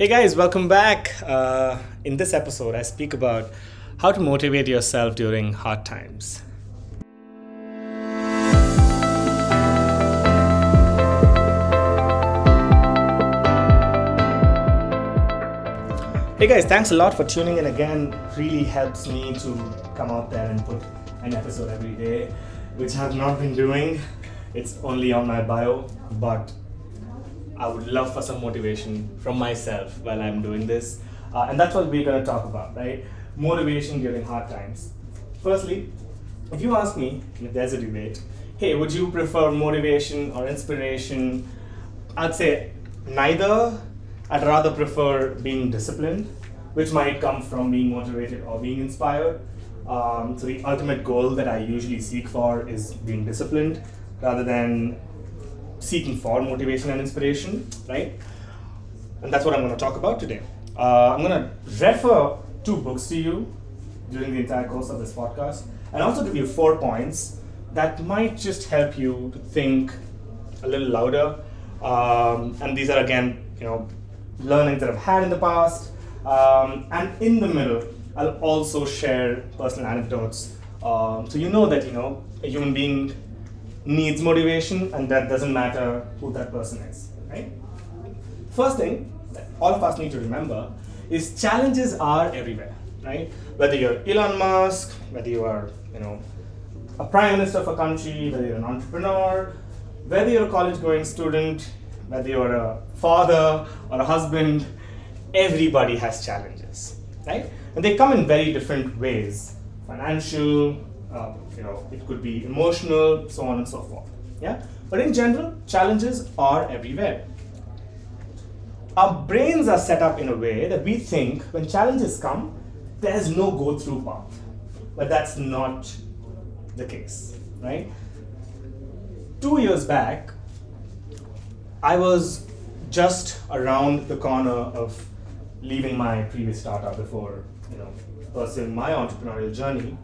Hey guys, welcome back. Uh, in this episode, I speak about how to motivate yourself during hard times. Hey guys, thanks a lot for tuning in again. Really helps me to come out there and put an episode every day, which I've not been doing. It's only on my bio, but I would love for some motivation from myself while I'm doing this. Uh, and that's what we're going to talk about, right? Motivation during hard times. Firstly, if you ask me, if there's a debate, hey, would you prefer motivation or inspiration? I'd say neither. I'd rather prefer being disciplined, which might come from being motivated or being inspired. Um, so, the ultimate goal that I usually seek for is being disciplined rather than seeking for motivation and inspiration, right? And that's what I'm going to talk about today. Uh, I'm going to refer two books to you during the entire course of this podcast, and also give you four points that might just help you to think a little louder. Um, and these are again, you know, learnings that I've had in the past. Um, and in the middle, I'll also share personal anecdotes. Um, so you know that you know a human being needs motivation, and that doesn't matter who that person is, right? First thing that all of us need to remember is challenges are everywhere, right? Whether you're Elon Musk, whether you are, you know, a prime minister of a country, whether you're an entrepreneur, whether you're a college going student, whether you're a father or a husband, everybody has challenges, right? And they come in very different ways financial, uh, you know, it could be emotional, so on and so forth. Yeah, but in general, challenges are everywhere. Our brains are set up in a way that we think when challenges come, there's no go through path. But that's not the case, right? Two years back, I was just around the corner of leaving my previous startup before, you know, pursuing my entrepreneurial journey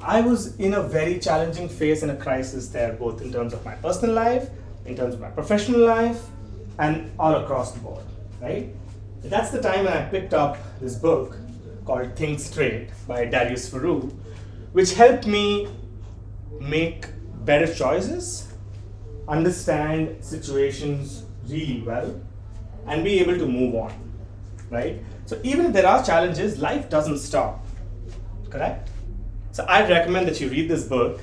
I was in a very challenging phase and a crisis there, both in terms of my personal life, in terms of my professional life, and all across the board, right? That's the time when I picked up this book called Think Straight by Darius Foroux, which helped me make better choices, understand situations really well, and be able to move on, right? So even if there are challenges, life doesn't stop, correct? So I'd recommend that you read this book.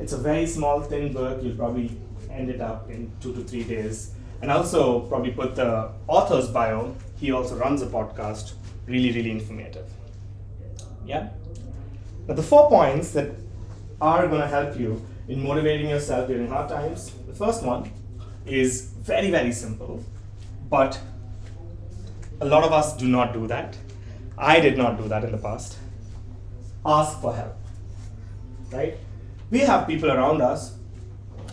It's a very small, thin book. You'll probably end it up in two to three days. And also probably put the author's bio. He also runs a podcast. Really, really informative. Yeah? Now, the four points that are going to help you in motivating yourself during hard times. The first one is very, very simple, but a lot of us do not do that. I did not do that in the past ask for help. Right? We have people around us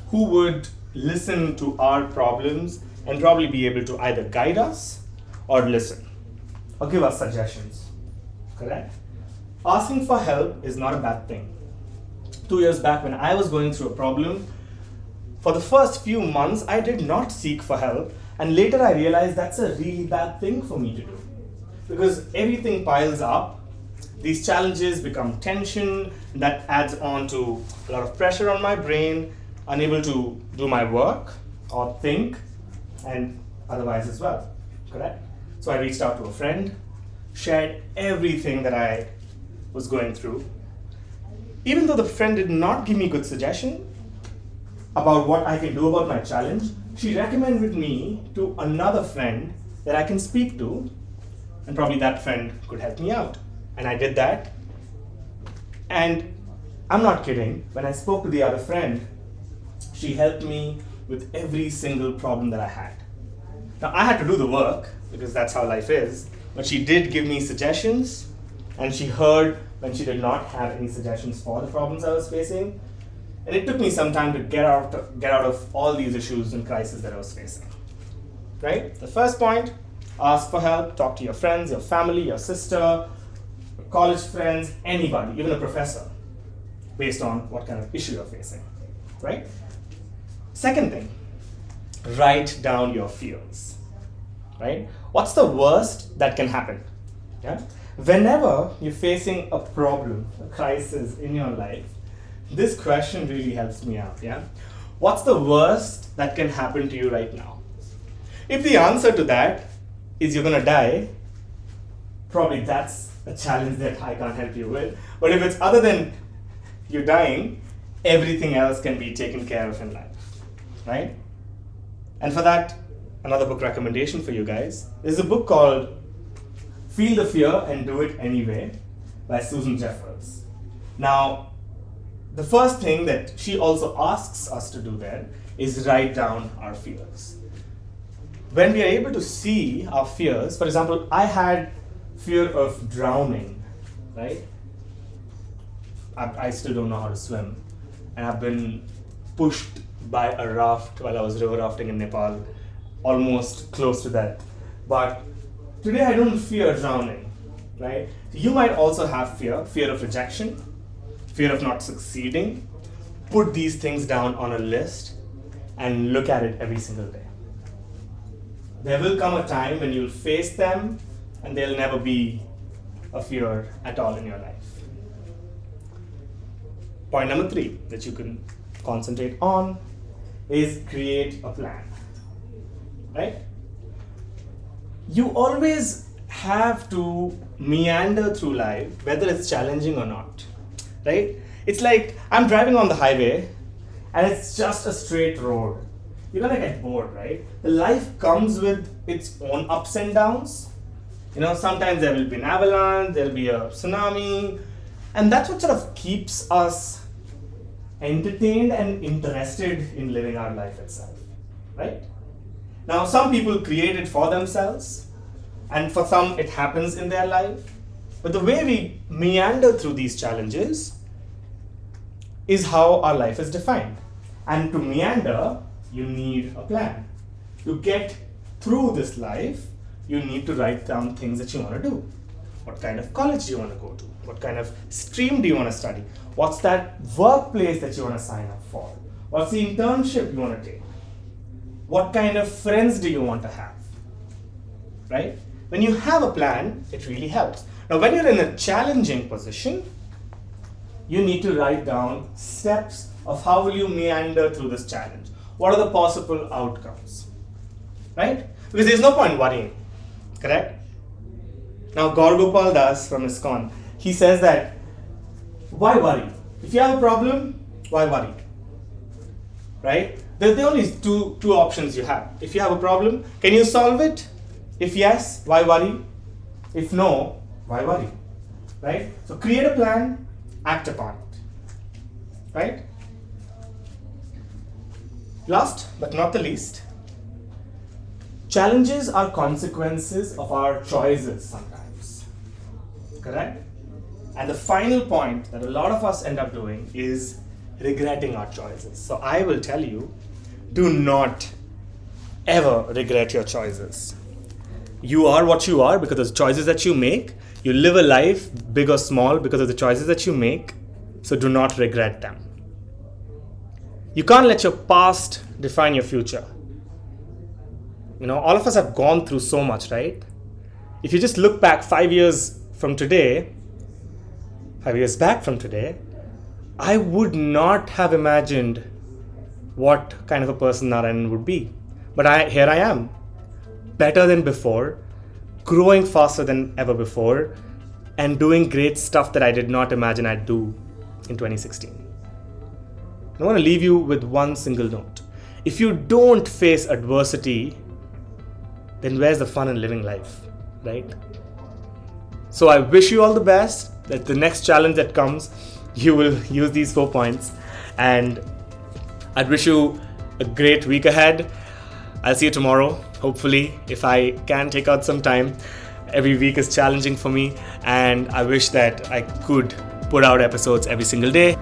who would listen to our problems and probably be able to either guide us or listen or give us suggestions. Correct? Asking for help is not a bad thing. Two years back, when I was going through a problem, for the first few months, I did not seek for help, and later I realized that's a really bad thing for me to do because everything piles up these challenges become tension that adds on to a lot of pressure on my brain, unable to do my work or think, and otherwise as well. Correct? So I reached out to a friend, shared everything that I was going through. Even though the friend did not give me good suggestion about what I can do about my challenge, she recommended me to another friend that I can speak to, and probably that friend could help me out. And I did that. And I'm not kidding. When I spoke to the other friend, she helped me with every single problem that I had. Now, I had to do the work because that's how life is, but she did give me suggestions and she heard when she did not have any suggestions for the problems I was facing. And it took me some time to get out, get out of all these issues and crises that I was facing. Right? The first point ask for help, talk to your friends, your family, your sister, college friends, anybody, even a professor, based on what kind of issue you're facing, right? Second thing, write down your fears, right? What's the worst that can happen? Yeah. Whenever you're facing a problem, a crisis in your life, this question really helps me out. Yeah. What's the worst that can happen to you right now? If the answer to that is you're gonna die, probably that's a challenge that I can't help you with. But if it's other than you're dying, everything else can be taken care of in life, right? And for that, another book recommendation for you guys is a book called Feel the Fear and Do It Anyway by Susan Jeffers. Now, the first thing that she also asks us to do there is write down our fears. When we are able to see our fears, for example, I had fear of drowning, right? I, I still don't know how to swim, and I've been pushed by a raft while I was river rafting in Nepal, almost close to that. But today I don't fear drowning, right? You might also have fear fear of rejection, fear of not succeeding. Put these things down on a list and look at it every single day. There will come a time when you'll face them and they'll never be a fear at all in your life. Point number three that you can concentrate on is create a plan. Right? You always have to meander through life, whether it's challenging or not. Right? It's like I'm driving on the highway and it's just a straight road. You're gonna get bored, right? Life comes with its own ups and downs. You know, sometimes there will be an avalanche, there'll be a tsunami, and that's what sort of keeps us entertained and interested in living our life itself, right? Now, some people create it for themselves, and for some, it happens in their life. But the way we meander through these challenges is how our life is defined. And to meander, you need a plan. To get through this life, you need to write down things that you want to do. What kind of college do you want to go to? What kind of stream do you want to study? What's that workplace that you want to sign up for? What's the internship you want to take? What kind of friends do you want to have? Right? When you have a plan, it really helps. Now, when you're in a challenging position, you need to write down steps of how will you meander through this challenge. What are the possible outcomes? Right? Because there's no point worrying. Correct? Now, Gaur Gopal Das from ISKCON, he says that why worry? If you have a problem, why worry? Right? There's the only two, two options you have. If you have a problem, can you solve it? If yes, why worry? If no, why worry? Right? So create a plan, act upon it. Right? Last but not the least, challenges are consequences of our choices sometimes. Correct? And the final point that a lot of us end up doing is regretting our choices. So I will tell you do not ever regret your choices. You are what you are because of the choices that you make. You live a life, big or small, because of the choices that you make. So do not regret them. You can't let your past define your future. You know, all of us have gone through so much, right? If you just look back five years from today, five years back from today, I would not have imagined what kind of a person Narayan would be. But I, here I am, better than before, growing faster than ever before, and doing great stuff that I did not imagine I'd do in 2016. I want to leave you with one single note. If you don't face adversity, then where's the fun in living life, right? So I wish you all the best that the next challenge that comes, you will use these four points. And I'd wish you a great week ahead. I'll see you tomorrow, hopefully, if I can take out some time. Every week is challenging for me, and I wish that I could put out episodes every single day.